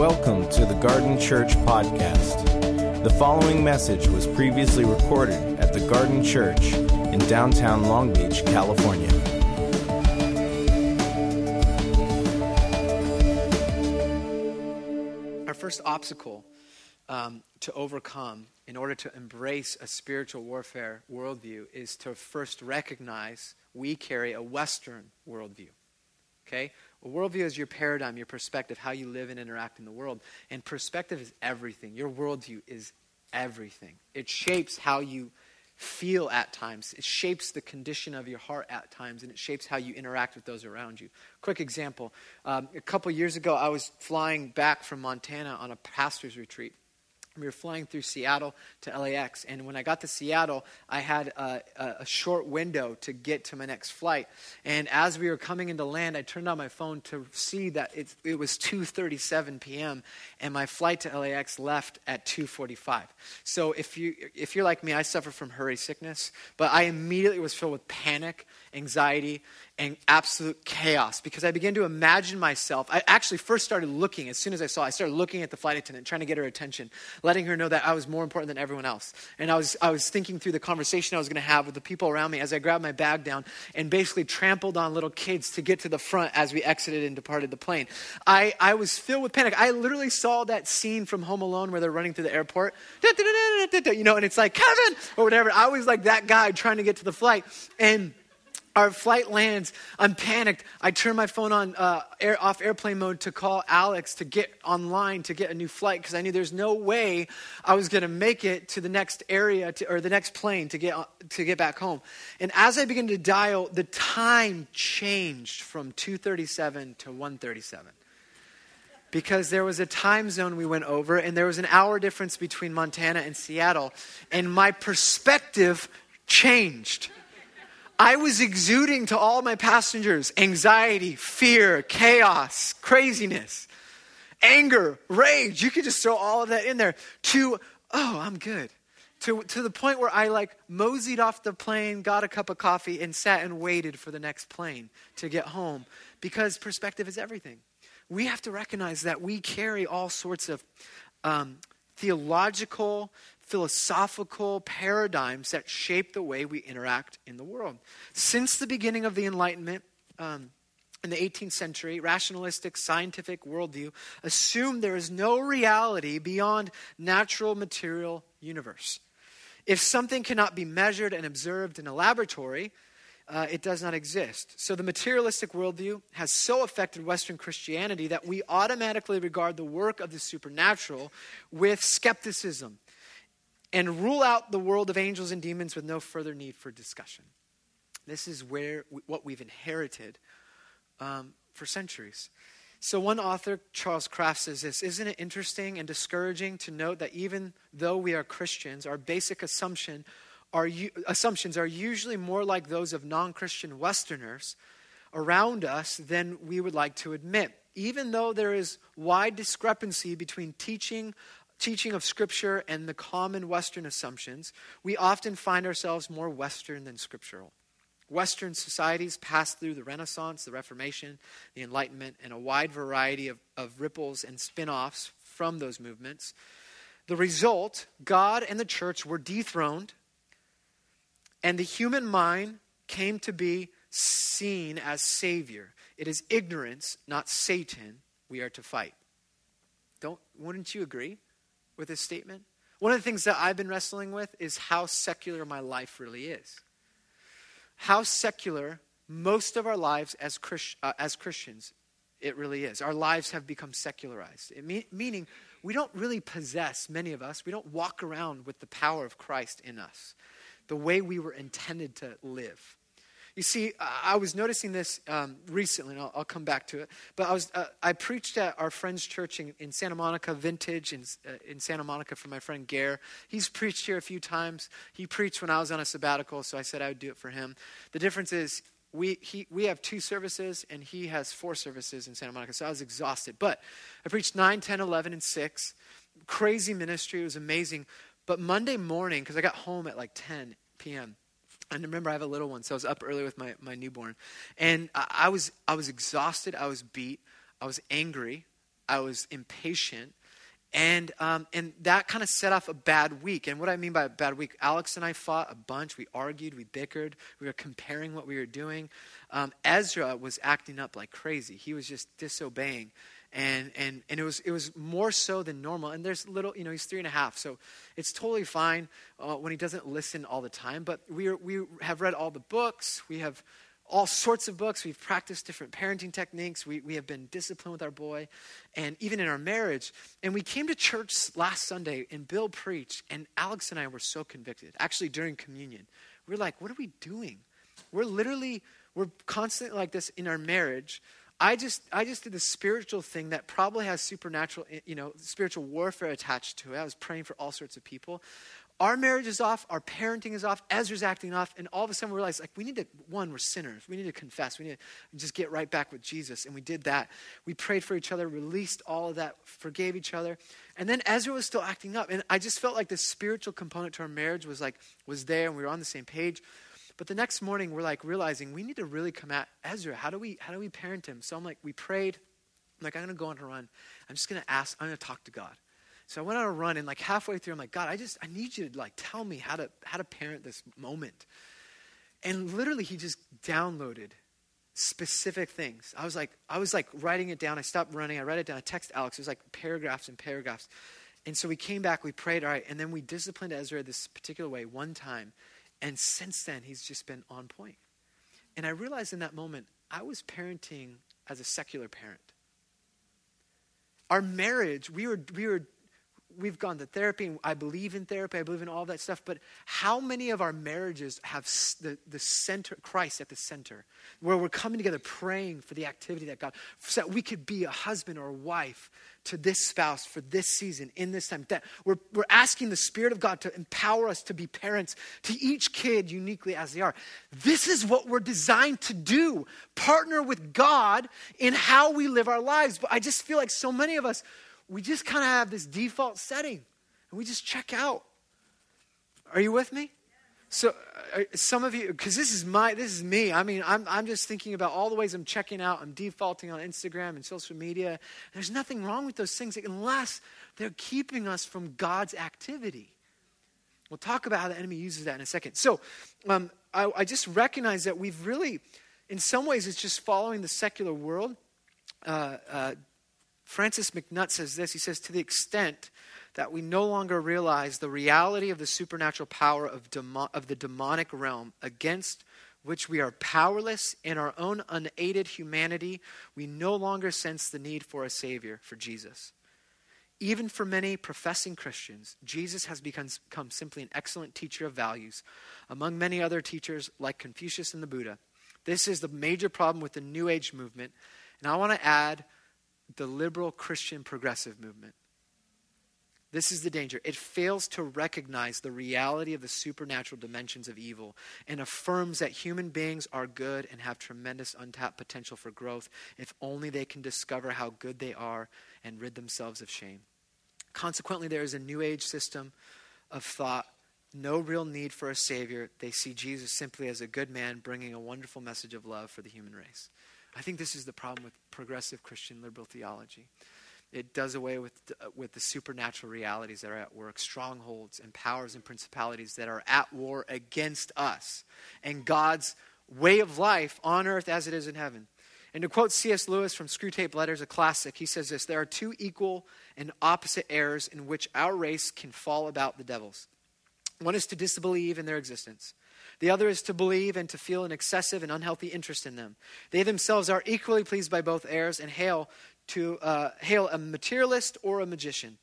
Welcome to the Garden Church Podcast. The following message was previously recorded at the Garden Church in downtown Long Beach, California. Our first obstacle um, to overcome in order to embrace a spiritual warfare worldview is to first recognize we carry a Western worldview. Okay? A worldview is your paradigm, your perspective, how you live and interact in the world. And perspective is everything. Your worldview is everything. It shapes how you feel at times, it shapes the condition of your heart at times, and it shapes how you interact with those around you. Quick example um, a couple years ago, I was flying back from Montana on a pastor's retreat we were flying through Seattle to LAX. And when I got to Seattle, I had a, a, short window to get to my next flight. And as we were coming into land, I turned on my phone to see that it, it was 2.37 p.m. And my flight to LAX left at 2.45. So if, you, if you're like me, I suffer from hurry sickness. But I immediately was filled with panic, anxiety, and absolute chaos because I began to imagine myself. I actually first started looking, as soon as I saw, I started looking at the flight attendant, trying to get her attention, letting her know that I was more important than everyone else. And I was, I was thinking through the conversation I was going to have with the people around me as I grabbed my bag down and basically trampled on little kids to get to the front as we exited and departed the plane. I, I was filled with panic. I literally saw that scene from Home Alone where they're running through the airport, you know, and it's like, Kevin, or whatever. I was like that guy trying to get to the flight. And our flight lands. I'm panicked. I turn my phone on uh, air, off airplane mode to call Alex to get online to get a new flight because I knew there's no way I was going to make it to the next area to, or the next plane to get to get back home. And as I began to dial, the time changed from 2:37 to 1:37 because there was a time zone we went over and there was an hour difference between Montana and Seattle and my perspective changed. I was exuding to all my passengers anxiety, fear, chaos, craziness, anger, rage. You could just throw all of that in there to, oh, I'm good. To, to the point where I like moseyed off the plane, got a cup of coffee, and sat and waited for the next plane to get home because perspective is everything. We have to recognize that we carry all sorts of um, theological, philosophical paradigms that shape the way we interact in the world. Since the beginning of the Enlightenment, um, in the 18th century, rationalistic scientific worldview assumed there is no reality beyond natural material universe. If something cannot be measured and observed in a laboratory, uh, it does not exist. So the materialistic worldview has so affected Western Christianity that we automatically regard the work of the supernatural with skepticism and rule out the world of angels and demons with no further need for discussion. This is where what we've inherited um, for centuries. So, one author, Charles Kraft, says this Isn't it interesting and discouraging to note that even though we are Christians, our basic assumption are, assumptions are usually more like those of non Christian Westerners around us than we would like to admit? Even though there is wide discrepancy between teaching teaching of Scripture and the common Western assumptions, we often find ourselves more Western than scriptural. Western societies passed through the Renaissance, the Reformation, the Enlightenment, and a wide variety of, of ripples and spin offs from those movements. The result God and the church were dethroned, and the human mind came to be seen as Savior. It is ignorance, not Satan, we are to fight. Don't, wouldn't you agree? With this statement? One of the things that I've been wrestling with is how secular my life really is. How secular most of our lives as, Christ, uh, as Christians it really is. Our lives have become secularized, meaning we don't really possess, many of us, we don't walk around with the power of Christ in us, the way we were intended to live. You see, I was noticing this um, recently, and I'll, I'll, come back to it. But I was uh, I preached at our friend's church in, in Santa Monica, Vintage, in, uh, in Santa Monica for my friend Gare. He's preached here a few times. He preached when I was on a sabbatical, so I said I would do it for him. The difference is we, he, we have two services, and he has four services in Santa Monica, so I was exhausted. But I preached 9, 10, 11, and 6. Crazy ministry. It was amazing. But Monday morning, because I got home at like 10 p.m., and remember, I have a little one, so I was up early with my, my newborn. And I, I was, I was exhausted. I was beat. I was angry. I was impatient. And, um, and that kind of set off a bad week. And what I mean by a bad week, Alex and I fought a bunch. We argued, we bickered, we were comparing what we were doing. Um, Ezra was acting up like crazy. He was just disobeying and and and it was it was more so than normal. And there's little, you know, he's three and a half, so it's totally fine uh, when he doesn't listen all the time. But we are, we have read all the books. We have all sorts of books. We've practiced different parenting techniques. We, we have been disciplined with our boy, and even in our marriage. And we came to church last Sunday, and Bill preached, and Alex and I were so convicted. Actually, during communion, we we're like, what are we doing? We're literally, we're constantly like this in our marriage I just, I just did the spiritual thing that probably has supernatural, eh, you know, spiritual warfare attached to it. I was praying for all sorts of people. Our marriage is off, our parenting is off, Ezra's acting off, and all of a sudden we realized, like, we need to, one, we're sinners. We need to confess. We need to just get right back with Jesus. And we did that. We prayed for each other, released all of that, forgave each other. And then Ezra was still acting up. And I just felt like the spiritual component to our marriage was like, was there, and we were on the same page. But the next morning, we're like realizing we need to really come at Ezra. How do we how do we parent him? So I'm like, we prayed. I'm like, I'm gonna go on a run. I'm just gonna ask. I'm gonna talk to God. So I went on a run, and like halfway through, I'm like, God, I just I need you to like tell me how to how to parent this moment. And literally, he just downloaded specific things. I was like, I was like writing it down. I stopped running. I write it down. I text Alex. It was like paragraphs and paragraphs. And so we came back. We prayed. All right, and then we disciplined Ezra this particular way one time. And since then, he's just been on point. And I realized in that moment, I was parenting as a secular parent. Our marriage, we were, we were we've gone to therapy and I believe in therapy, I believe in all that stuff, but how many of our marriages have the, the center, Christ at the center, where we're coming together praying for the activity that God, so that we could be a husband or a wife to this spouse for this season, in this time, that we're, we're asking the Spirit of God to empower us to be parents to each kid uniquely as they are. This is what we're designed to do partner with God in how we live our lives. But I just feel like so many of us, we just kind of have this default setting and we just check out. Are you with me? So uh, some of you, because this is my, this is me. I mean, I'm, I'm just thinking about all the ways I'm checking out. I'm defaulting on Instagram and social media. There's nothing wrong with those things unless they're keeping us from God's activity. We'll talk about how the enemy uses that in a second. So um, I, I, just recognize that we've really, in some ways, it's just following the secular world. Uh, uh, Francis MacNutt says this. He says, to the extent that we no longer realize the reality of the supernatural power of, demo- of the demonic realm against which we are powerless in our own unaided humanity, we no longer sense the need for a Savior, for Jesus. Even for many professing Christians, Jesus has become, become simply an excellent teacher of values, among many other teachers like Confucius and the Buddha. This is the major problem with the New Age movement. And I want to add the liberal Christian progressive movement. This is the danger. It fails to recognize the reality of the supernatural dimensions of evil and affirms that human beings are good and have tremendous untapped potential for growth if only they can discover how good they are and rid themselves of shame. Consequently, there is a new age system of thought, no real need for a savior. They see Jesus simply as a good man bringing a wonderful message of love for the human race. I think this is the problem with progressive Christian liberal theology. It does away with, uh, with the supernatural realities that are at work, strongholds and powers and principalities that are at war against us, and God's way of life on earth as it is in heaven. And to quote C.S. Lewis from Screwtape Letters, a classic, he says this There are two equal and opposite errors in which our race can fall about the devils. One is to disbelieve in their existence, the other is to believe and to feel an excessive and unhealthy interest in them. They themselves are equally pleased by both errors and hail to uh, hail a materialist or a magician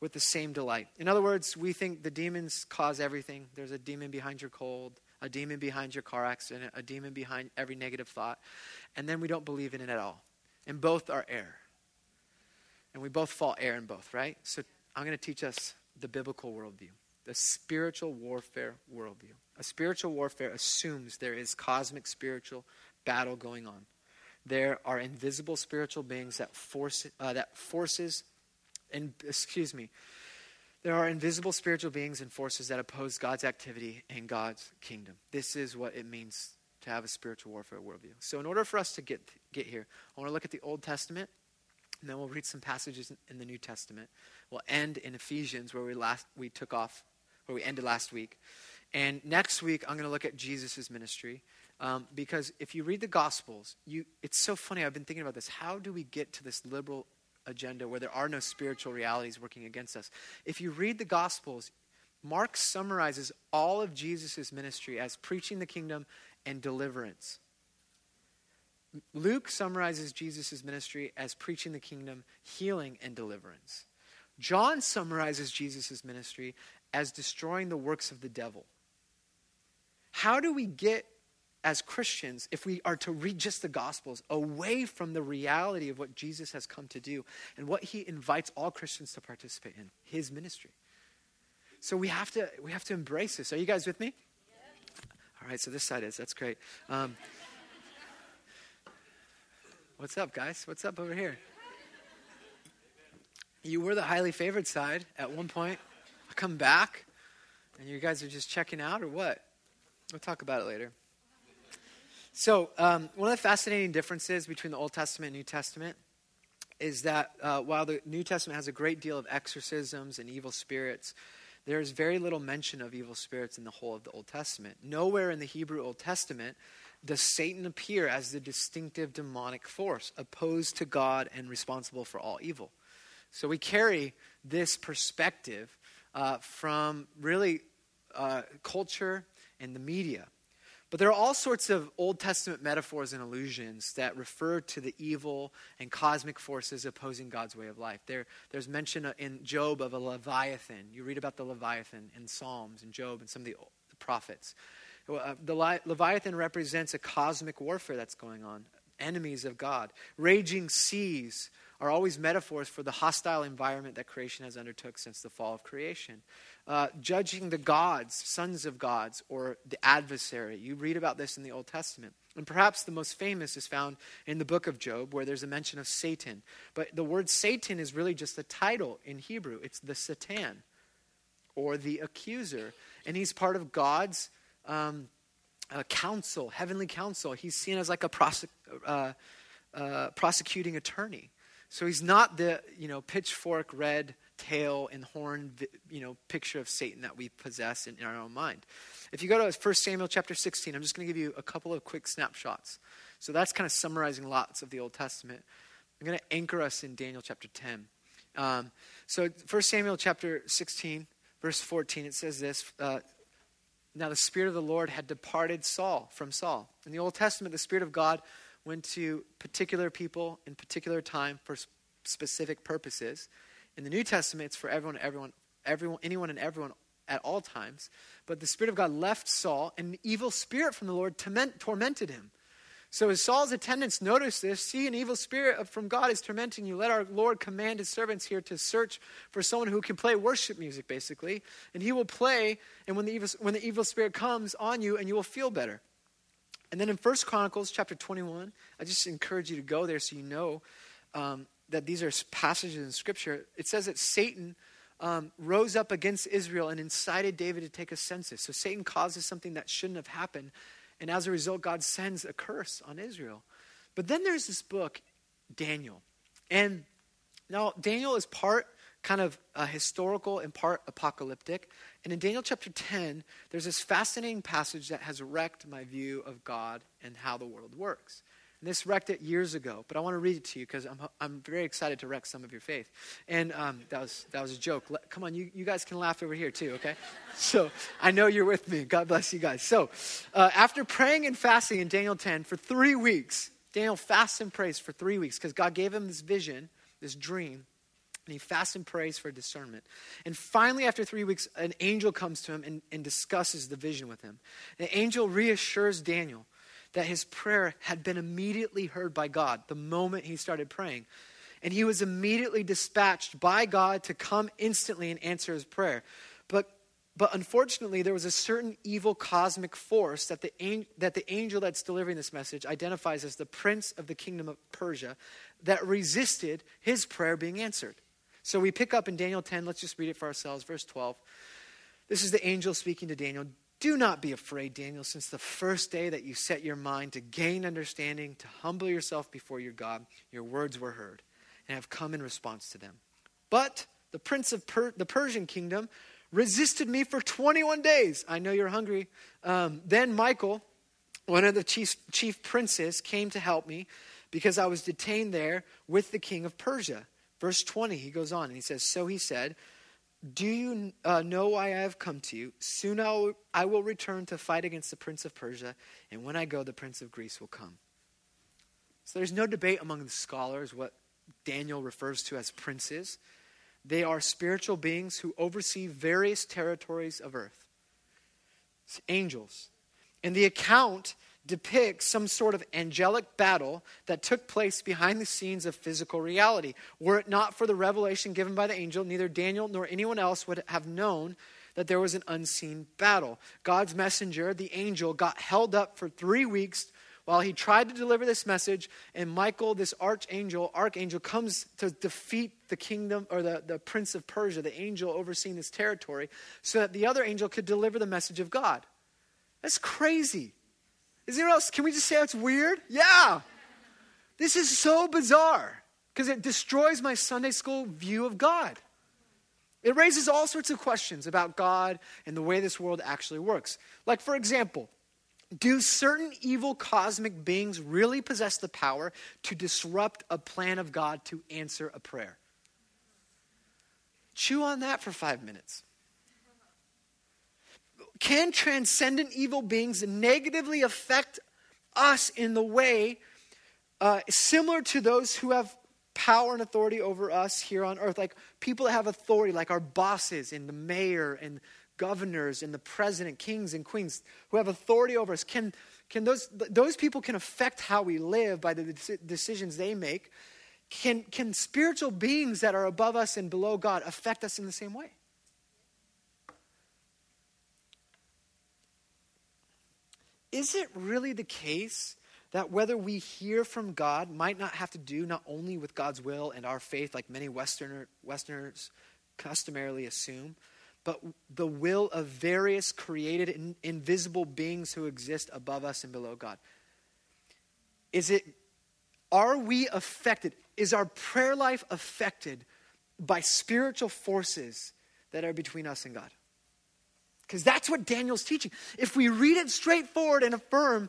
with the same delight. In other words, we think the demons cause everything. There's a demon behind your cold, a demon behind your car accident, a demon behind every negative thought, and then we don't believe in it at all. And both are error. And we both fall error in both, right? So I'm going to teach us the biblical worldview, the spiritual warfare worldview. A spiritual warfare assumes there is cosmic spiritual battle going on. There are invisible spiritual beings that force uh, that forces and excuse me. There are invisible spiritual beings and forces that oppose God's activity in God's kingdom. This is what it means to have a spiritual warfare worldview. So, in order for us to get get here, I want to look at the Old Testament And then we'll read some passages in the New Testament. We'll end in Ephesians, where we, last, we took off, where we ended last week. And next week, I'm going to look at Jesus' ministry. Um, because if you read the Gospels, you, it's so funny. I've been thinking about this. How do we get to this liberal agenda where there are no spiritual realities working against us? If you read the Gospels, Mark summarizes all of Jesus' ministry as preaching the kingdom and deliverance. Luke summarizes Jesus' ministry as preaching the kingdom, healing, and deliverance. John summarizes Jesus' ministry as destroying the works of the devil. How do we get, as Christians, if we are to read just the Gospels, away from the reality of what Jesus has come to do and what he invites all Christians to participate in, his ministry? So we have to, we have to embrace this. Are you guys with me? All right, so this side is. That's great. Um, What's up, guys? What's up over here? You were the highly favored side at one point. I come back, and you guys are just checking out, or what? We'll talk about it later. So, um, one of the fascinating differences between the Old Testament and New Testament is that uh, while the New Testament has a great deal of exorcisms and evil spirits, there is very little mention of evil spirits in the whole of the Old Testament. Nowhere in the Hebrew Old Testament does Satan appear as the distinctive demonic force, opposed to God and responsible for all evil. So we carry this perspective uh, from really uh, culture and the media. But there are all sorts of Old Testament metaphors and allusions that refer to the evil and cosmic forces opposing God's way of life. There, there's mention in Job of a Leviathan. You read about the Leviathan in Psalms and Job and some of the, the prophets. Uh, the Leviathan represents a cosmic warfare that's going on, enemies of God. Raging seas are always metaphors for the hostile environment that creation has undertook since the fall of creation. Uh, judging the gods, sons of gods, or the adversary. You read about this in the Old Testament. And perhaps the most famous is found in the book of Job, where there's a mention of Satan. But the word Satan is really just a title in Hebrew, it's the Satan, or the accuser. And he's part of God's um, uh, heavenly council. He's seen as like a prosec- uh, uh, prosecuting attorney. So he's not the you know pitchfork, red tail and horn you know picture of Satan that we possess in, in our own mind. If you go to 1 Samuel chapter 16, I'm just going to give you a couple of quick snapshots. So that's kind of summarizing lots of the Old Testament. I'm going to anchor us in Daniel chapter 10. Um, so 1 Samuel chapter 16, verse 14, it says this. Uh, now the Spirit of the Lord had departed Saul from Saul. In the Old Testament, the Spirit of God went to particular people in particular time for specific purposes. In the New Testament, it's for everyone, everyone, everyone, anyone and everyone at all times. But the Spirit of God left Saul, and an evil spirit from the Lord torment, tormented him. So as Saul's attendants noticed this, see, an evil spirit from God is tormenting you. Let our Lord command his servants here to search for someone who can play worship music, basically. And he will play, and when the evil, when the evil spirit comes on you, and you will feel better. And then in First Chronicles chapter 21, I just encourage you to go there so you know um, that these are passages in Scripture. It says that Satan um, rose up against Israel and incited David to take a census. So Satan causes something that shouldn't have happened and as a result, God sends a curse on Israel. But then there's this book, Daniel. And now, Daniel is part kind of uh, historical and part apocalyptic. And in Daniel chapter 10, there's this fascinating passage that has wrecked my view of God and how the world works. And this wrecked it years ago, but I want to read it to you because I'm, I'm very excited to wreck some of your faith. And um, that, was, that was a joke. Come on, you, you guys can laugh over here too, okay? So I know you're with me. God bless you guys. So uh, after praying and fasting in Daniel 10 for three weeks, Daniel fasts and prays for three weeks because God gave him this vision, this dream, and he fasts and prays for discernment. And finally, after three weeks, an angel comes to him and, and discusses the vision with him. The angel reassures Daniel that his prayer had been immediately heard by God the moment he started praying. And he was immediately dispatched by God to come instantly and answer his prayer. But, but unfortunately, there was a certain evil cosmic force that the, that the angel that's delivering this message identifies as the prince of the kingdom of Persia that resisted his prayer being answered. So we pick up in Daniel 10. Let's just read it for ourselves. Verse 12. This is the angel speaking to Daniel. Do not be afraid, Daniel, since the first day that you set your mind to gain understanding, to humble yourself before your God, your words were heard. and have come in response to them. But the prince of per- the Persian kingdom resisted me for 21 days. I know you're hungry. Um, then Michael, one of the chief, chief princes, came to help me because I was detained there with the king of Persia. Verse 20, he goes on and he says, So he said, Do you uh, know why I have come to you? Soon I'll, I will return to fight against the prince of Persia, and when I go, the prince of Greece will come. So there's no debate among the scholars what Daniel refers to as princes. They are spiritual beings who oversee various territories of earth. It's angels. And the account depicts some sort of angelic battle that took place behind the scenes of physical reality. Were it not for the revelation given by the angel, neither Daniel nor anyone else would have known that there was an unseen battle. God's messenger, the angel, got held up for three weeks while he tried to deliver this message, and Michael, this archangel, archangel, comes to defeat the kingdom or the, the prince of Persia, the angel overseeing this territory, so that the other angel could deliver the message of God. That's crazy. Is there else? Can we just say it's weird? Yeah. This is so bizarre because it destroys my Sunday school view of God. It raises all sorts of questions about God and the way this world actually works. Like, for example, do certain evil cosmic beings really possess the power to disrupt a plan of God to answer a prayer? Chew on that for five minutes. Can transcendent evil beings negatively affect us in the way uh, similar to those who have power and authority over us here on earth? Like people that have authority, like our bosses and the mayor and governors and the president, kings and queens who have authority over us, can, can those, those people can affect how we live by the decisions they make. Can, can spiritual beings that are above us and below God affect us in the same way? Is it really the case that whether we hear from God might not have to do not only with God's will and our faith, like many Westerner, Westerners customarily assume, but the will of various created in, invisible beings who exist above us and below God. Is it, are we affected? Is our prayer life affected by spiritual forces that are between us and God? Because that's what Daniel's teaching. If we read it straightforward and affirm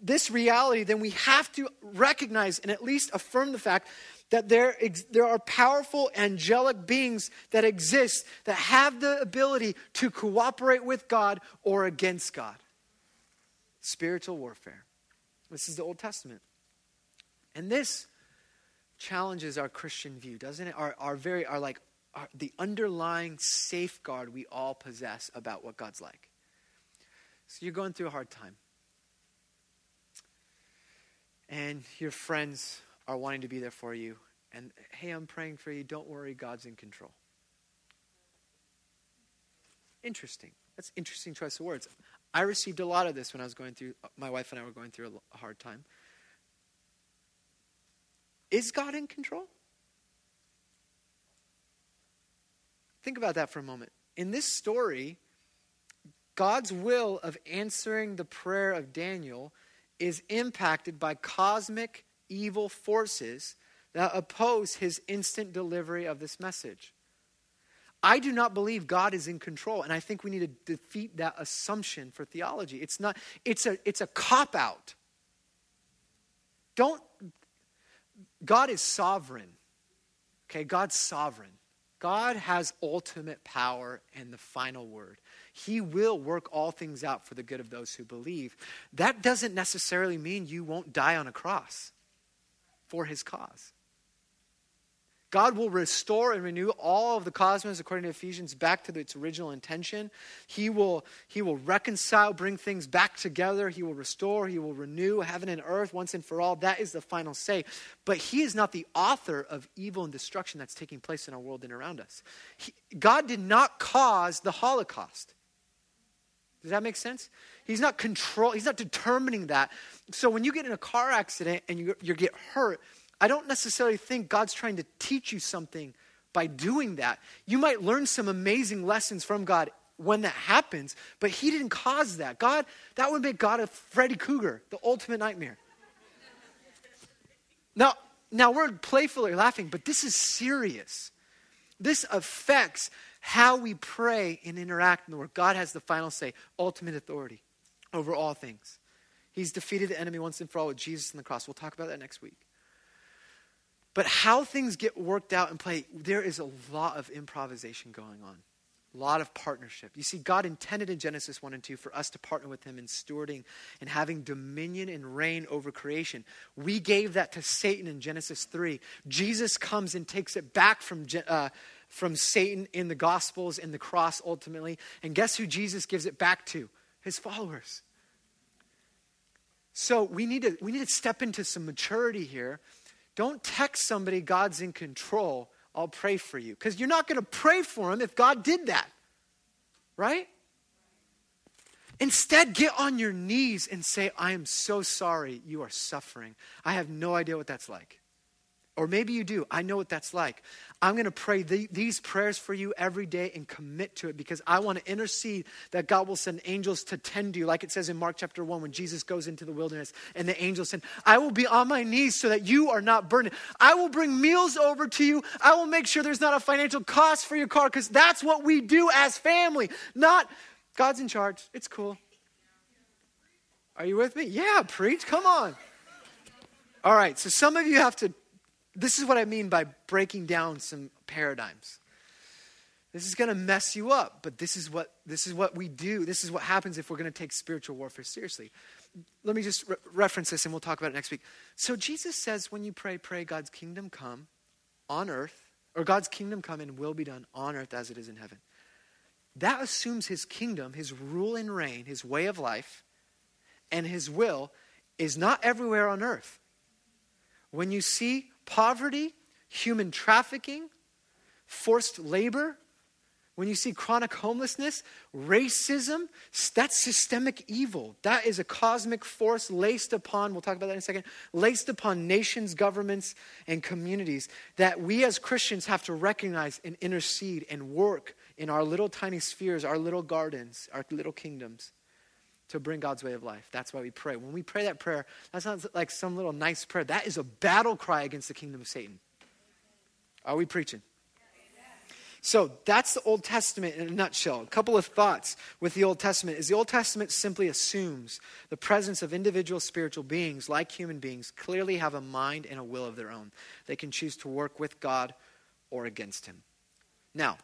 this reality, then we have to recognize and at least affirm the fact that there, there are powerful angelic beings that exist that have the ability to cooperate with God or against God. Spiritual warfare. This is the Old Testament. And this challenges our Christian view, doesn't it? Our, our very, our like, our, the underlying safeguard we all possess about what God's like. So you're going through a hard time. And your friends are wanting to be there for you. And hey, I'm praying for you. Don't worry, God's in control. Interesting. That's interesting choice of words. I received a lot of this when I was going through, my wife and I were going through a hard time. Is God in control? Think about that for a moment. In this story, God's will of answering the prayer of Daniel is impacted by cosmic evil forces that oppose his instant delivery of this message. I do not believe God is in control, and I think we need to defeat that assumption for theology. It's not, it's a it's a cop out. Don't God is sovereign. Okay, God's sovereign. God has ultimate power and the final word. He will work all things out for the good of those who believe. That doesn't necessarily mean you won't die on a cross for his cause. God will restore and renew all of the cosmos, according to Ephesians, back to its original intention. He will, he will reconcile, bring things back together. He will restore, He will renew heaven and earth once and for all. That is the final say. But He is not the author of evil and destruction that's taking place in our world and around us. He, God did not cause the Holocaust. Does that make sense? He's not control. He's not determining that. So when you get in a car accident and you, you get hurt, I don't necessarily think God's trying to teach you something by doing that. You might learn some amazing lessons from God when that happens, but He didn't cause that. God, that would make God a Freddy Krueger, the ultimate nightmare. Now, now we're playfully laughing, but this is serious. This affects how we pray and interact in the world. God has the final say, ultimate authority over all things. He's defeated the enemy once and for all with Jesus on the cross. We'll talk about that next week. But how things get worked out and play, there is a lot of improvisation going on. A lot of partnership. You see, God intended in Genesis 1 and 2 for us to partner with Him in stewarding and having dominion and reign over creation. We gave that to Satan in Genesis 3. Jesus comes and takes it back from, uh, from Satan in the Gospels, in the cross ultimately. And guess who Jesus gives it back to? His followers. So we need to, we need to step into some maturity here. Don't text somebody, God's in control I'll pray for you. Because you're not going to pray for him if God did that, right? Instead, get on your knees and say, I am so sorry you are suffering. I have no idea what that's like. Or maybe you do. I know what that's like. I'm going to pray the, these prayers for you every day and commit to it because I want to intercede that God will send angels to tend you, like it says in Mark chapter 1 when Jesus goes into the wilderness and the angels said, I will be on my knees so that you are not burdened. I will bring meals over to you. I will make sure there's not a financial cost for your car because that's what we do as family. Not God's in charge. It's cool. Are you with me? Yeah, preach. Come on. All right, so some of you have to this is what I mean by breaking down some paradigms. This is going to mess you up, but this is what this is what we do. This is what happens if we're going to take spiritual warfare seriously. Let me just re- reference this and we'll talk about it next week. So Jesus says when you pray, pray God's kingdom come on earth, or God's kingdom come and will be done on earth as it is in heaven. That assumes his kingdom, his rule and reign, his way of life, and his will is not everywhere on earth. When you see poverty, human trafficking, forced labor, when you see chronic homelessness, racism, that's systemic evil. That is a cosmic force laced upon, we'll talk about that in a second, laced upon nations, governments, and communities that we as Christians have to recognize and intercede and work in our little tiny spheres, our little gardens, our little kingdoms to bring God's way of life. That's why we pray. When we pray that prayer, that's not like some little nice prayer. That is a battle cry against the kingdom of Satan. Are we preaching? So that's the Old Testament in a nutshell. A couple of thoughts with the Old Testament is the Old Testament simply assumes the presence of individual spiritual beings, like human beings, clearly have a mind and a will of their own. They can choose to work with God or against Him. Now,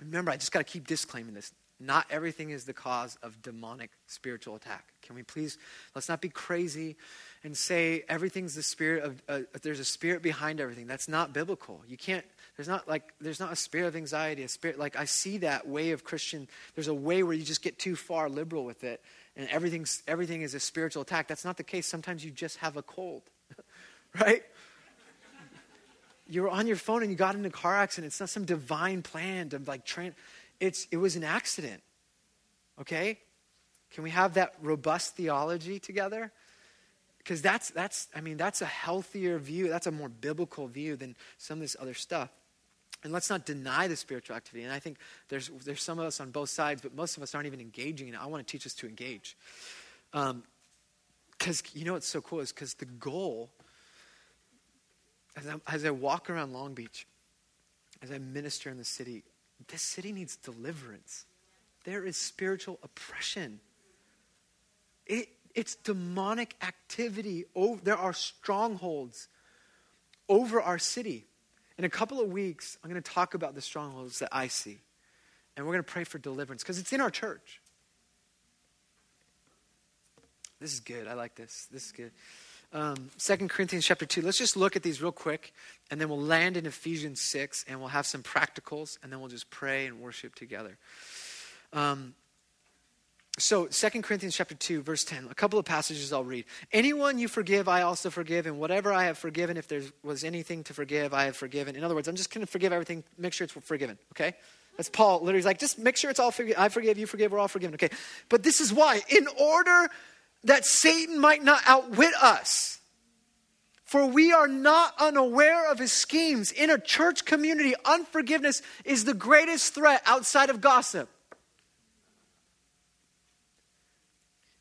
remember, I just got to keep disclaiming this. Not everything is the cause of demonic spiritual attack. Can we please, let's not be crazy and say everything's the spirit of, uh, there's a spirit behind everything. That's not biblical. You can't, there's not like, there's not a spirit of anxiety, a spirit, like I see that way of Christian, there's a way where you just get too far liberal with it and everything's, everything is a spiritual attack. That's not the case. Sometimes you just have a cold, right? you were on your phone and you got in a car accident. It's not some divine plan to like train it's, it was an accident. Okay? Can we have that robust theology together? Because that's, that's, I mean, that's a healthier view. That's a more biblical view than some of this other stuff. And let's not deny the spiritual activity. And I think there's, there's some of us on both sides, but most of us aren't even engaging in it. I want to teach us to engage. Because um, you know what's so cool is because the goal, as I, as I walk around Long Beach, as I minister in the city, this city needs deliverance. There is spiritual oppression. It, it's demonic activity. Over, there are strongholds over our city. In a couple of weeks, I'm going to talk about the strongholds that I see. And we're going to pray for deliverance because it's in our church. This is good. I like this. This is good um, 2 Corinthians chapter 2. Let's just look at these real quick, and then we'll land in Ephesians 6, and we'll have some practicals, and then we'll just pray and worship together. Um, so 2 Corinthians chapter 2, verse 10, a couple of passages I'll read. Anyone you forgive, I also forgive, and whatever I have forgiven, if there was anything to forgive, I have forgiven. In other words, I'm just going to forgive everything, make sure it's forgiven, okay? That's Paul literally like, just make sure it's all forgiven. I forgive, you forgive, we're all forgiven, okay? But this is why, in order that Satan might not outwit us. For we are not unaware of his schemes. In a church community, unforgiveness is the greatest threat outside of gossip.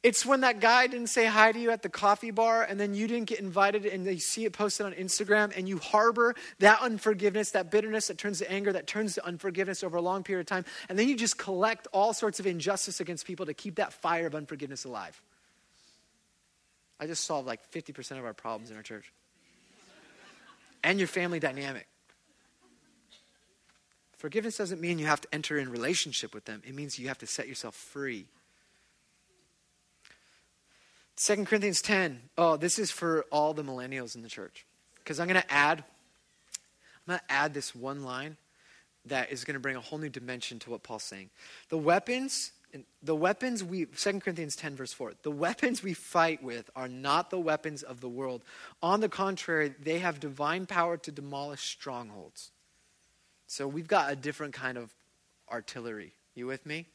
It's when that guy didn't say hi to you at the coffee bar and then you didn't get invited and they see it posted on Instagram and you harbor that unforgiveness, that bitterness that turns to anger, that turns to unforgiveness over a long period of time. And then you just collect all sorts of injustice against people to keep that fire of unforgiveness alive. I just solved like 50% of our problems in our church and your family dynamic. Forgiveness doesn't mean you have to enter in relationship with them. It means you have to set yourself free 2 Corinthians 10. Oh, this is for all the millennials in the church. Because I'm going to add, I'm going to add this one line that is going to bring a whole new dimension to what Paul's saying. The weapons, the weapons we, 2 Corinthians 10, verse 4, the weapons we fight with are not the weapons of the world. On the contrary, they have divine power to demolish strongholds. So we've got a different kind of artillery. You with me?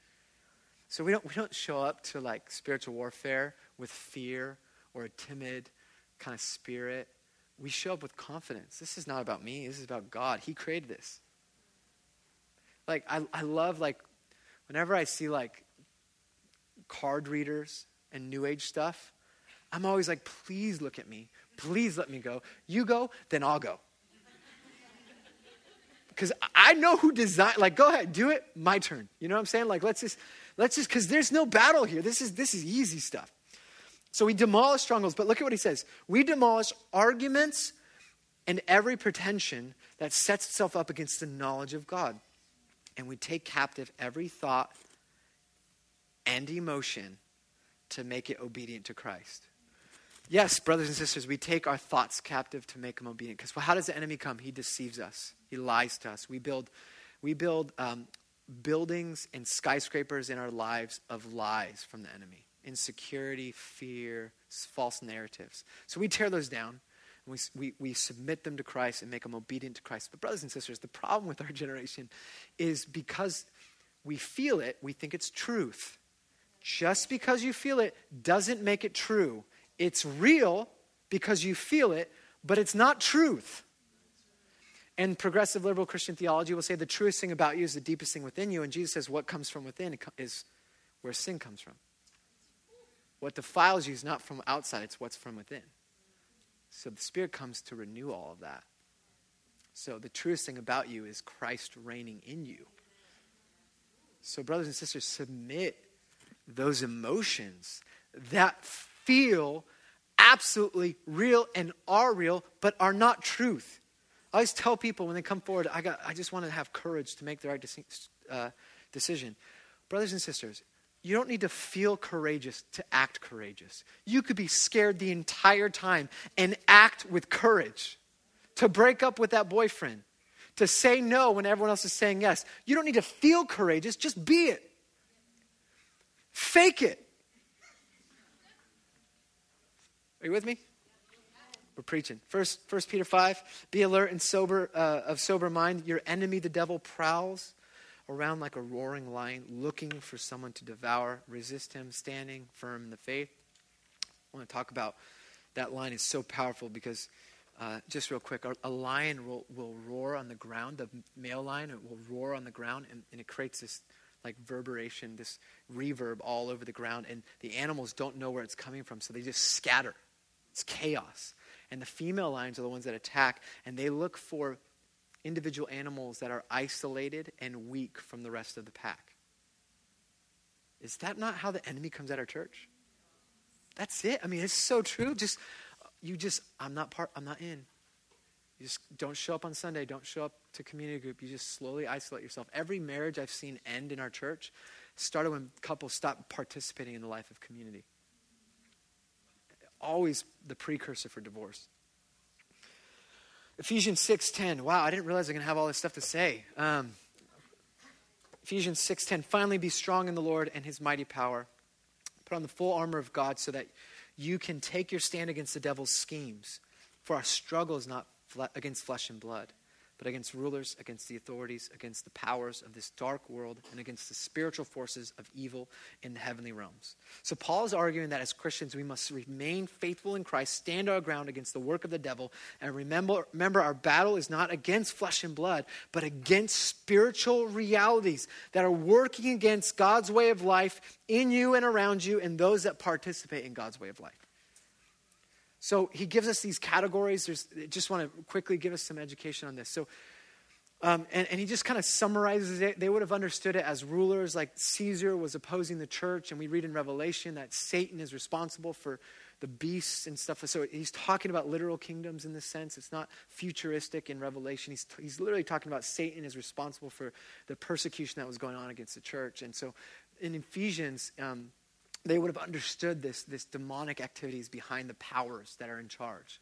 So we don't, we don't show up to like spiritual warfare with fear or a timid kind of spirit. We show up with confidence. This is not about me, this is about God. He created this. Like, I, I love, like, whenever I see, like, card readers and new age stuff, I'm always like, please look at me. Please let me go. You go, then I'll go. Because I know who designed, like, go ahead, do it, my turn. You know what I'm saying? Like, let's just, let's just, because there's no battle here. This is, this is easy stuff. So we demolish strongholds, but look at what he says. We demolish arguments and every pretension that sets itself up against the knowledge of God. And we take captive every thought and emotion to make it obedient to Christ. Yes, brothers and sisters, we take our thoughts captive to make them obedient. Because well, how does the enemy come? He deceives us. He lies to us. We build, we build um, buildings and skyscrapers in our lives of lies from the enemy insecurity, fear, false narratives. So we tear those down. We, we, we submit them to Christ and make them obedient to Christ. But, brothers and sisters, the problem with our generation is because we feel it, we think it's truth. Just because you feel it doesn't make it true. It's real because you feel it, but it's not truth. And progressive liberal Christian theology will say the truest thing about you is the deepest thing within you. And Jesus says what comes from within is where sin comes from. What defiles you is not from outside, it's what's from within. So the Spirit comes to renew all of that. So the truest thing about you is Christ reigning in you. So, brothers and sisters, submit those emotions that feel absolutely real and are real, but are not truth. I always tell people when they come forward, I, got, I just want to have courage to make the right uh, decision. Brothers and sisters, you don't need to feel courageous to act courageous. You could be scared the entire time and act with courage. To break up with that boyfriend, to say no when everyone else is saying yes. You don't need to feel courageous, just be it. Fake it. Are you with me? We're preaching. First, First Peter 5, be alert and sober, uh, of sober mind. Your enemy, the devil, prowls around like a roaring lion, looking for someone to devour. Resist him, standing firm in the faith. I want to talk about that line is so powerful because, uh, just real quick, a, lion will, will roar on the ground, the male lion it will roar on the ground, and, and it creates this like reverberation, this reverb all over the ground, and the animals don't know where it's coming from, so they just scatter. It's chaos. And the female lions are the ones that attack, and they look for individual animals that are isolated and weak from the rest of the pack. Is that not how the enemy comes at our church? That's it. I mean, it's so true. Just you just I'm not part I'm not in. You just don't show up on Sunday, don't show up to community group. You just slowly isolate yourself. Every marriage I've seen end in our church started when couples stopped participating in the life of community. Always the precursor for divorce. Ephesians 6.10. Wow, I didn't realize I was going to have all this stuff to say. Um, Ephesians 6.10. Finally be strong in the Lord and his mighty power. Put on the full armor of God so that you can take your stand against the devil's schemes. For our struggle is not fle- against flesh and blood, but against rulers, against the authorities, against the powers of this dark world, and against the spiritual forces of evil in the heavenly realms. So, Paul is arguing that as Christians, we must remain faithful in Christ, stand our ground against the work of the devil, and remember, remember our battle is not against flesh and blood, but against spiritual realities that are working against God's way of life in you and around you, and those that participate in God's way of life. So he gives us these categories. There's, just want to quickly give us some education on this. So, um, and, and he just kind of summarizes it. They would have understood it as rulers, like Caesar was opposing the church. And we read in Revelation that Satan is responsible for the beasts and stuff. So he's talking about literal kingdoms in this sense. It's not futuristic in Revelation. He's, he's literally talking about Satan is responsible for the persecution that was going on against the church. And so in Ephesians, um, they would have understood this, this demonic activities behind the powers that are in charge.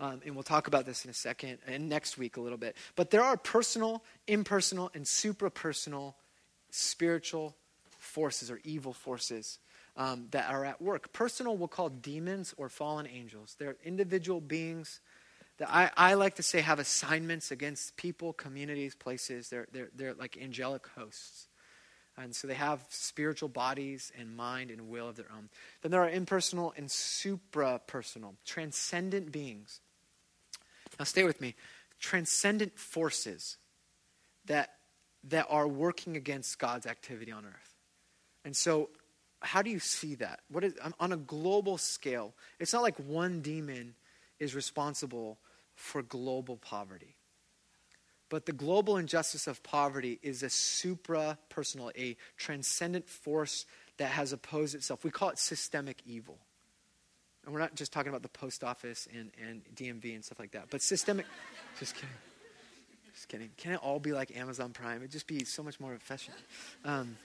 Um, and we'll talk about this in a second and next week a little bit. But there are personal, impersonal, and suprapersonal spiritual forces or evil forces um, that are at work. Personal, we'll call demons or fallen angels. They're individual beings that I, I like to say have assignments against people, communities, places. They're, they're, they're like angelic hosts. And so they have spiritual bodies and mind and will of their own. Then there are impersonal and suprapersonal, transcendent beings. Now stay with me. Transcendent forces that, that are working against God's activity on earth. And so, how do you see that? What is, on a global scale, it's not like one demon is responsible for global poverty. But the global injustice of poverty is a supra personal, a transcendent force that has opposed itself. We call it systemic evil. And we're not just talking about the post office and, and DMV and stuff like that, but systemic. just kidding. Just kidding. Can it all be like Amazon Prime? It'd just be so much more efficient. Um,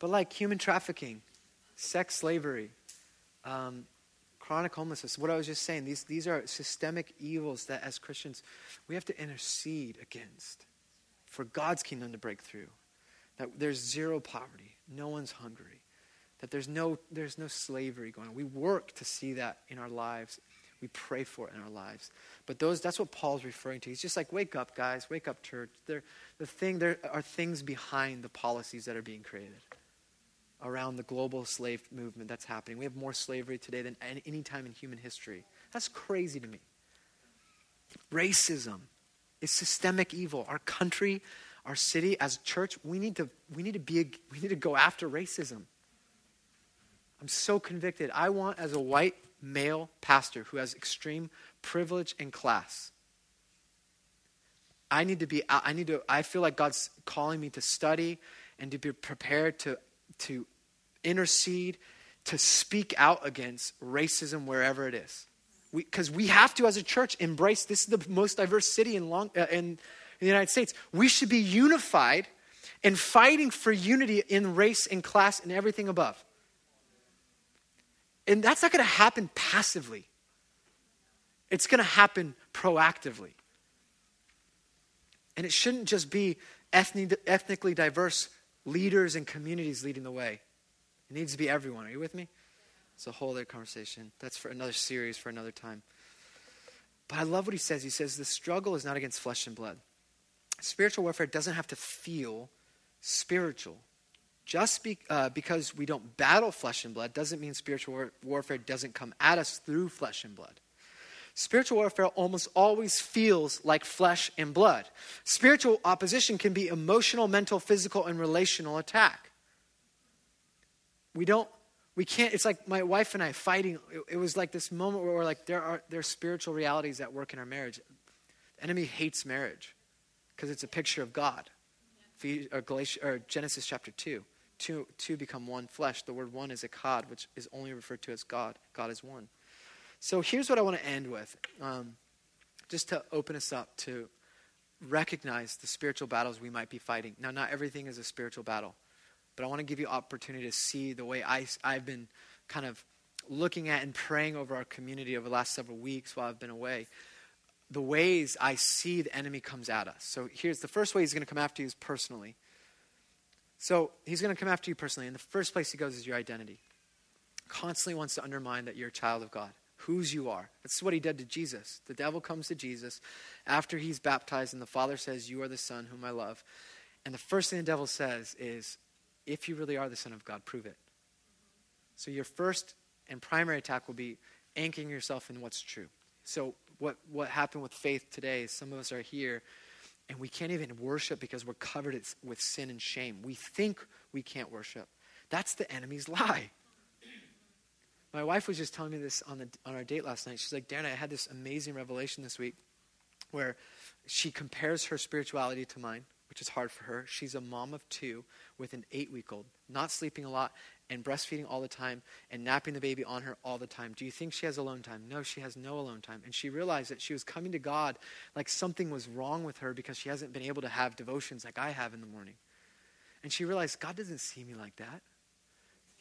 but like human trafficking, sex slavery, um, chronic homelessness, what I was just saying, these, these are systemic evils that as Christians we have to intercede against for God's kingdom to break through. That there's zero poverty, no one's hungry, that there's no, there's no slavery going on. We work to see that in our lives. We pray for it in our lives. But those, that's what Paul's referring to. He's just like, wake up, guys, wake up, church. There, the thing, there are things behind the policies that are being created around the global slave movement that's happening. We have more slavery today than any time in human history. That's crazy to me. Racism is systemic evil. Our country, our city, as a church, we need to, we need to, be, we need to go after racism. I'm so convicted. I want, as a white male pastor who has extreme privilege and class, I need to be, I need to, I feel like God's calling me to study and to be prepared to, to intercede, to speak out against racism wherever it is. Because we, we, have to, as a church, embrace this is the most diverse city in, long, uh, in, in the United States. We should be unified and fighting for unity in race and class and everything above. And that's not going to happen passively, it's going to happen proactively. And it shouldn't just be ethnic, ethnically diverse leaders and communities leading the way. It needs to be everyone. Are you with me? It's a whole other conversation. That's for another series for another time. But I love what he says. He says, The struggle is not against flesh and blood. Spiritual warfare doesn't have to feel spiritual. Just be, uh, because we don't battle flesh and blood doesn't mean spiritual war- warfare doesn't come at us through flesh and blood. Spiritual warfare almost always feels like flesh and blood. Spiritual opposition can be emotional, mental, physical, and relational attack. We don't, we can't, it's like my wife and I fighting. It, it was like this moment where we're like, there are, there are spiritual realities at work in our marriage. The enemy hates marriage because it's a picture of God. Or, or Genesis chapter 2. Two, two become one flesh. The word one is echad, which is only referred to as God. God is one. So here's what I want to end with, um, just to open us up to recognize the spiritual battles we might be fighting. Now, not everything is a spiritual battle. But I want to give you opportunity to see the way I, I've been kind of looking at and praying over our community over the last several weeks while I've been away. The ways I see the enemy comes at us. So here's the first way he's going to come after you is personally. So he's going to come after you personally. And the first place he goes is your identity. Constantly wants to undermine that you're a child of God. Whose you are. That's what he did to Jesus. The devil comes to Jesus after he's baptized, and the Father says, You are the Son whom I love. And the first thing the devil says is, If you really are the Son of God, prove it. So your first and primary attack will be anchoring yourself in what's true. So what, what happened with faith today is some of us are here and we can't even worship because we're covered with sin and shame. We think we can't worship. That's the enemy's lie. My wife was just telling me this on, the, on our date last night. She's like, Darren, I had this amazing revelation this week where she compares her spirituality to mine, which is hard for her. She's a mom of two with an eight week old, not sleeping a lot and breastfeeding all the time and napping the baby on her all the time. Do you think she has alone time? No, she has no alone time. And she realized that she was coming to God like something was wrong with her because she hasn't been able to have devotions like I have in the morning. And she realized God doesn't see me like that.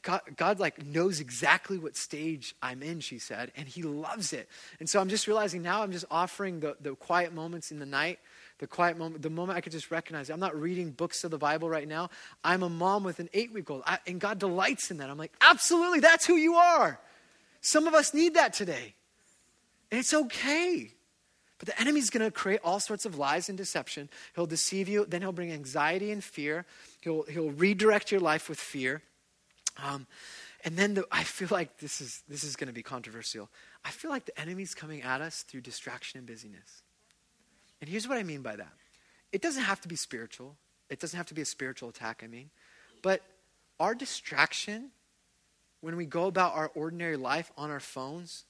God, God, like knows exactly what stage I'm in, she said, and he loves it. And so I'm just realizing now I'm just offering the, the quiet moments in the night, the quiet moment, the moment I could just recognize it. I'm not reading books of the Bible right now. I'm a mom with an eight week old, and God delights in that. I'm like, absolutely, that's who you are. Some of us need that today. And it's okay. But the enemy's going to create all sorts of lies and deception. He'll deceive you, then he'll bring anxiety and fear. He'll, he'll redirect your life with fear. Um, and then the, I feel like this is, this is going to be controversial. I feel like the enemy's coming at us through distraction and busyness. And here's what I mean by that it doesn't have to be spiritual, it doesn't have to be a spiritual attack, I mean. But our distraction, when we go about our ordinary life on our phones,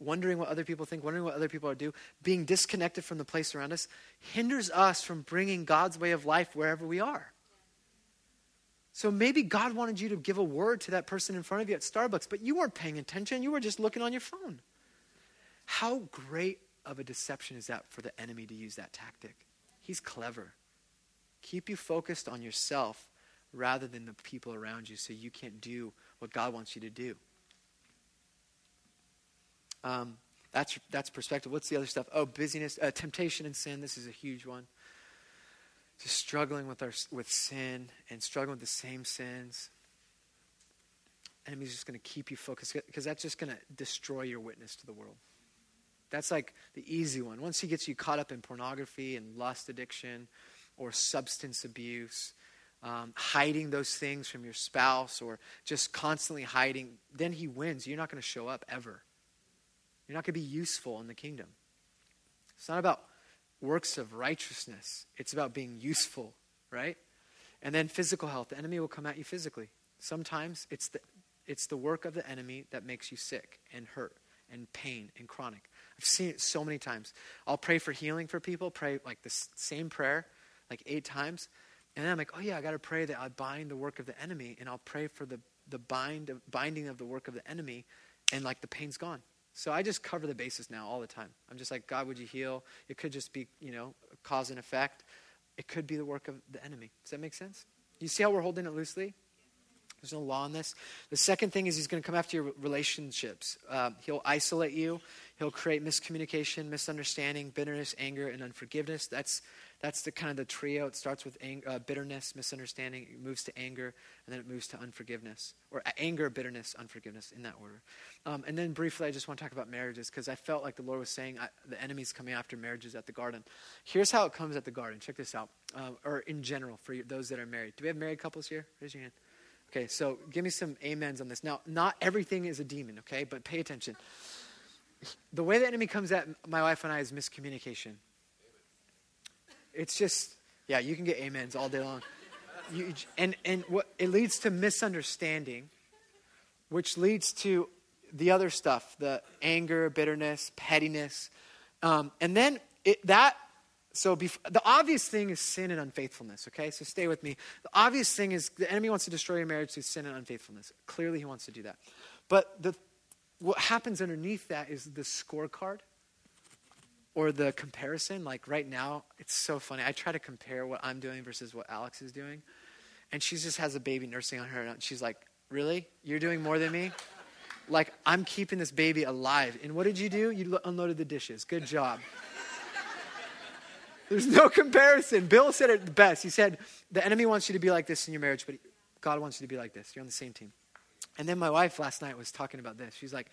wondering what other people think, wondering what other people are doing, being disconnected from the place around us, hinders us from bringing God's way of life wherever we are. So maybe God wanted you to give a word to that person in front of you at Starbucks, but you weren't paying attention. You were just looking on your phone. How great of a deception is that for the enemy to use that tactic? He's clever. Keep you focused on yourself rather than the people around you so you can't do what God wants you to do. Um, that's, that's perspective. What's the other stuff? Oh, busyness, uh, temptation and sin. This is a huge one just struggling with, our, with sin and struggling with the same sins. Enemy's just going to keep you focused because that's just going to destroy your witness to the world. That's like the easy one. Once he gets you caught up in pornography and lust addiction or substance abuse, um, hiding those things from your spouse or just constantly hiding, then he wins. You're not going to show up ever. You're not going to be useful in the kingdom. It's not about works of righteousness. It's about being useful, right? And then physical health. The enemy will come at you physically. Sometimes it's the, it's the work of the enemy that makes you sick and hurt and pain and chronic. I've seen it so many times. I'll pray for healing for people, pray like the same prayer like eight times. And then I'm like, oh yeah, I got to pray that I bind the work of the enemy, and I'll pray for the, the bind of, binding of the work of the enemy, and like the pain's gone. So I just cover the bases now all the time. I'm just like, God, would you heal? It could just be, you know, cause and effect. It could be the work of the enemy. Does that make sense? You see how we're holding it loosely? There's no law in this. The second thing is he's going to come after your relationships. Uh, he'll isolate you. He'll create miscommunication, misunderstanding, bitterness, anger, and unforgiveness. That's that's the kind of the trio. It starts with uh, bitterness, misunderstanding, it moves to anger, and then it moves to unforgiveness. Or anger, bitterness, unforgiveness, in that order. Um, and then briefly, I just want to talk about marriages because I felt like the Lord was saying I, the enemy's coming after marriages at the garden. Here's how it comes at the garden. Check this out. Uh, or in general, for those that are married. Do we have married couples here? Raise your hand. Okay, so give me some amens on this. Now, not everything is a demon, okay? But pay attention. The way the enemy comes at my wife and I is miscommunication. It's just, yeah, you can get amens all day long. You, and and what it leads to misunderstanding, which leads to the other stuff, the anger, bitterness, pettiness, um, and then it, that. So bef- the obvious thing is sin and unfaithfulness. Okay, so stay with me. The obvious thing is the enemy wants to destroy your marriage through sin and unfaithfulness. Clearly, he wants to do that. But the what happens underneath that is the scorecard or the comparison. Like right now, it's so funny. I try to compare what I'm doing versus what Alex is doing. And she just has a baby nursing on her. And she's like, Really? You're doing more than me? Like, I'm keeping this baby alive. And what did you do? You unloaded the dishes. Good job. There's no comparison. Bill said it the best. He said, The enemy wants you to be like this in your marriage, but God wants you to be like this. You're on the same team. And then my wife last night was talking about this. She's like,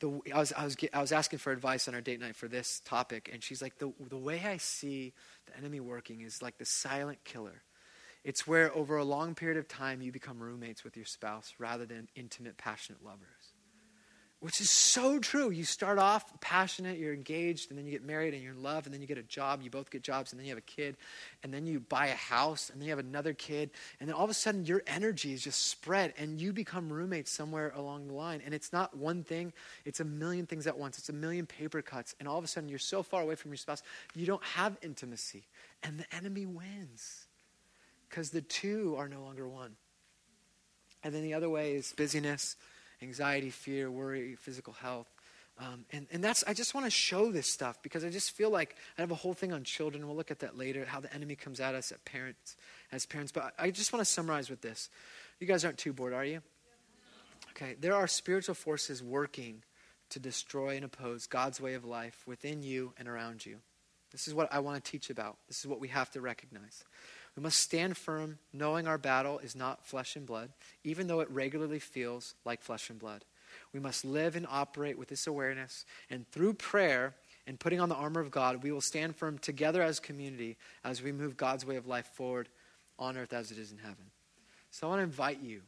the, I, was, I, was, I was asking for advice on our date night for this topic, and she's like, the, the way I see the enemy working is like the silent killer. It's where over a long period of time you become roommates with your spouse rather than intimate, passionate lovers which is so true. You start off passionate, you're engaged, and then you get married and you're in love, and then you get a job, you both get jobs, and then you have a kid, and then you buy a house, and then you have another kid, and then all of a sudden your energy is just spread, and you become roommates somewhere along the line. And it's not one thing, it's a million things at once, it's a million paper cuts, and all of a sudden you're so far away from your spouse, you don't have intimacy, and the enemy wins because the two are no longer one. And then the other way is busyness anxiety, fear, worry, physical health. Um, and, and that's, I just want to show this stuff because I just feel like I have a whole thing on children. We'll look at that later, how the enemy comes at us at parents, as parents. But I just want to summarize with this. You guys aren't too bored, are you? Okay, there are spiritual forces working to destroy and oppose God's way of life within you and around you. This is what I want to teach about. This is what we have to recognize. We must stand firm, knowing our battle is not flesh and blood, even though it regularly feels like flesh and blood. We must live and operate with this awareness, and through prayer and putting on the armor of God, we will stand firm together as community as we move God's way of life forward on earth as it is in heaven. So I want to invite you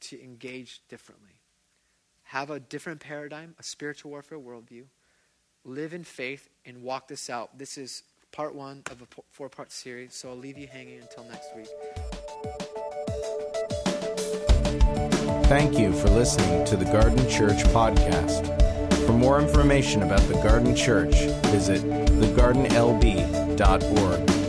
to engage differently. Have a different paradigm, a spiritual warfare worldview. Live in faith and walk this out. This is part one of a four part series. So I'll leave you hanging until next week. Thank you for listening to the Garden Church podcast. For more information about the Garden Church, visit thegardenlb.org.